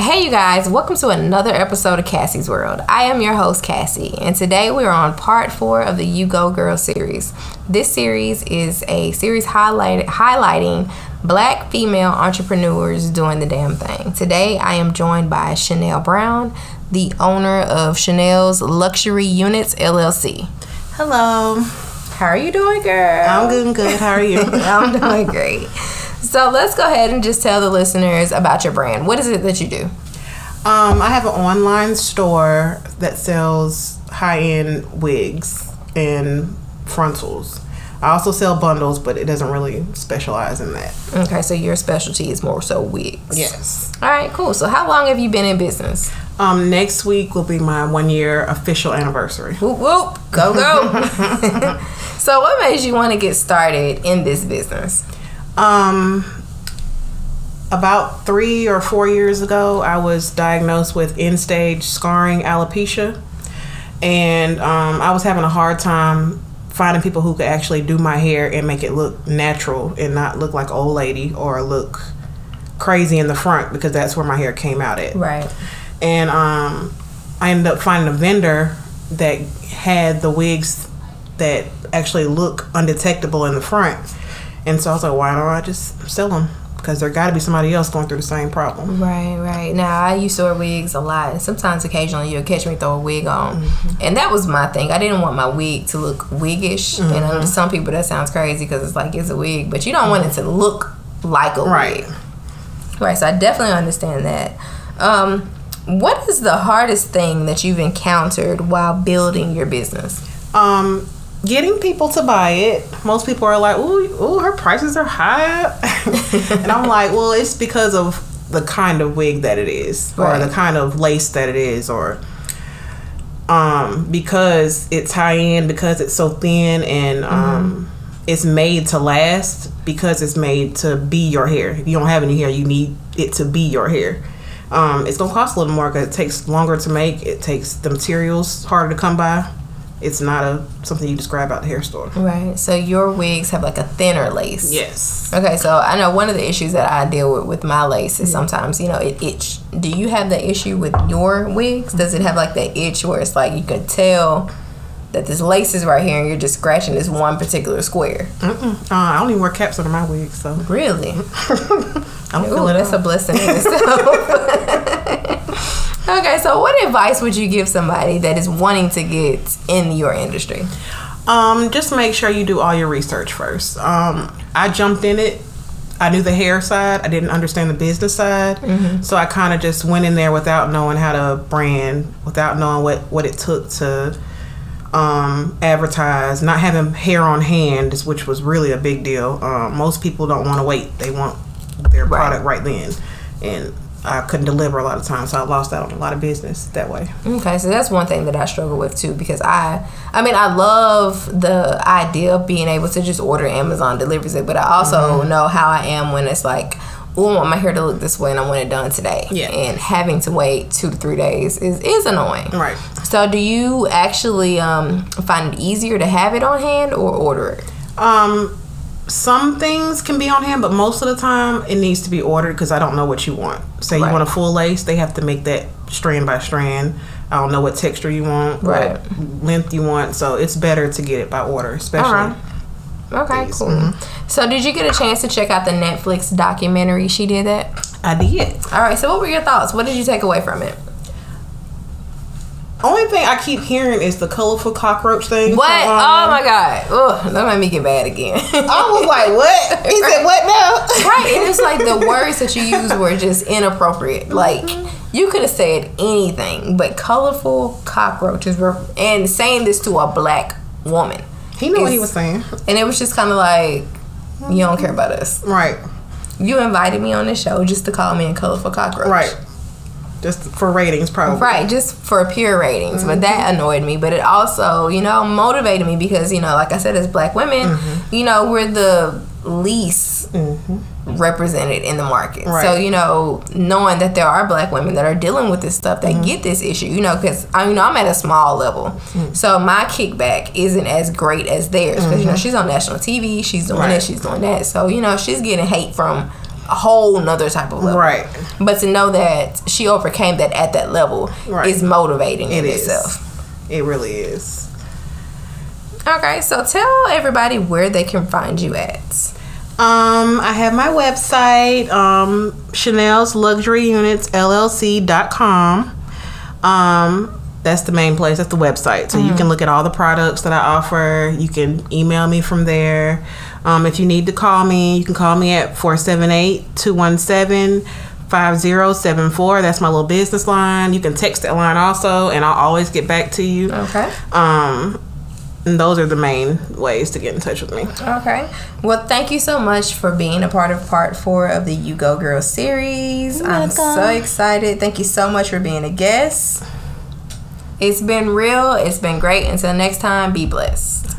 Hey, you guys, welcome to another episode of Cassie's World. I am your host, Cassie, and today we're on part four of the You Go Girl series. This series is a series highlight, highlighting black female entrepreneurs doing the damn thing. Today, I am joined by Chanelle Brown, the owner of Chanelle's Luxury Units LLC. Hello. How are you doing, girl? I'm doing good. How are you? I'm doing great. So let's go ahead and just tell the listeners about your brand. What is it that you do? Um, I have an online store that sells high end wigs and frontals. I also sell bundles, but it doesn't really specialize in that. Okay, so your specialty is more so wigs. Yes. All right, cool. So how long have you been in business? Um, next week will be my one year official anniversary. Whoop whoop, go go. so what made you want to get started in this business? Um, about three or four years ago, I was diagnosed with end stage scarring alopecia, and um, I was having a hard time finding people who could actually do my hair and make it look natural and not look like old lady or look crazy in the front because that's where my hair came out at. Right. And um, I ended up finding a vendor that had the wigs that actually look undetectable in the front. And so I was like, why don't I just sell them? Because there got to be somebody else going through the same problem. Right, right. Now I used to wear wigs a lot, and sometimes occasionally you'll catch me throw a wig on, and that was my thing. I didn't want my wig to look wiggish, and I know to some people that sounds crazy because it's like it's a wig, but you don't want it to look like a Right. wig. Right. So I definitely understand that. Um, what is the hardest thing that you've encountered while building your business? Um, getting people to buy it. Most people are like, "Ooh, ooh, her prices are high," and I'm like, "Well, it's because of the kind of wig that it is, Right. or the kind of lace that it is, or um, because it's high end, because it's so thin, and um, it's made to last. Because it's made to be your hair. If you don't have any hair, you need it to be your hair. Um, it's gonna cost a little more because it takes longer to make. It takes the materials harder to come by. It's not a something you grab out the hair store. Right. So your wigs have like a thinner lace. Yes. Okay, so I know one of the issues that I deal with with my lace is sometimes you know it itch. Do you have the issue with your wigs? Does it have like that itch where it's like you can tell that this lace is right here and you're just scratching this one particular square? Uh, I don't even wear caps under my wig, so Really? I don't feel Ooh, that's a blessing in itself. Okay, so what advice would you give somebody that is wanting to get in your industry? Um, just make sure you do all your research first. Um, I jumped in it. I knew the hair side. I didn't understand the business side, so I kind of just went in there without knowing how to brand, without knowing what what it took to um, advertise. Not having hair on hand, which was really a big deal. Um, most people don't want to wait; they want their Right. product right then, and I couldn't deliver a lot of times, so I lost out on a lot of business that way. Okay, so that's one thing that I struggle with too because I I mean I love the idea of being able to just order Amazon delivers it, but I also Mm-hmm. know how I am when it's like, oh, I want my hair to look this way and I want it done today. Yeah. And having to wait two to three days is, is annoying. Right. So do you actually um, find it easier to have it on hand or order it? Um, some things can be on hand, but most of the time it needs to be ordered because I don't know what you want. Say Right. you want a full lace, they have to make that strand by strand. I don't know what texture you want, Right. what length you want, so it's better to get it by order, especially. Okay, These, cool. Mm-hmm. So did you get a chance to check out the Netflix documentary? She did that. I did. All right. So what were your thoughts? What did you take away from it? Only thing I keep hearing is the colorful cockroach thing. What? um, Oh my god! Ugh, that made me get bad again. I was like, what? He said, what now? right, and it's like the words that you used were just inappropriate. Like you could have said anything, but colorful cockroaches were, and saying this to a black woman, He knew what he was saying. and it was just kind of like, you don't care about us. Right. You invited me on this show just to call me a colorful cockroach. Right. Just for ratings, probably. Right, just for pure ratings. But that mm-hmm. annoyed me. But it also, you know, motivated me because, you know, like I said, as black women, mm-hmm. you know, we're the least mm-hmm. represented in the market. So, you know, knowing that there are black women that are dealing with this stuff, that get this issue, you know, because, I you know, I'm at a small level. Mm. So my kickback isn't as great as theirs because, you know, she's on national TV, she's doing Right. this, she's doing that. So, you know, she's getting hate from a whole nother type of level. Right. But to know that she overcame that at that level Right. is motivating in It is. itself. It really is. Okay, so tell everybody where they can find you at. Um, I have my website, um, Chanelle's Luxury Units LLC.com. Um, that's the main place. That's the website. So you can look at all the products that I offer. You can email me from there. Um, if you need to call me, you can call me at 478 217 5074. That's my little business line. You can text that line also, and I'll always get back to you. Okay. Um, and those are the main ways to get in touch with me. Okay. Well, thank you so much for being a part of part four of the You Go Girl series. I'm so excited. Thank you so much for being a guest. It's been real. It's been great. Until next time, be blessed.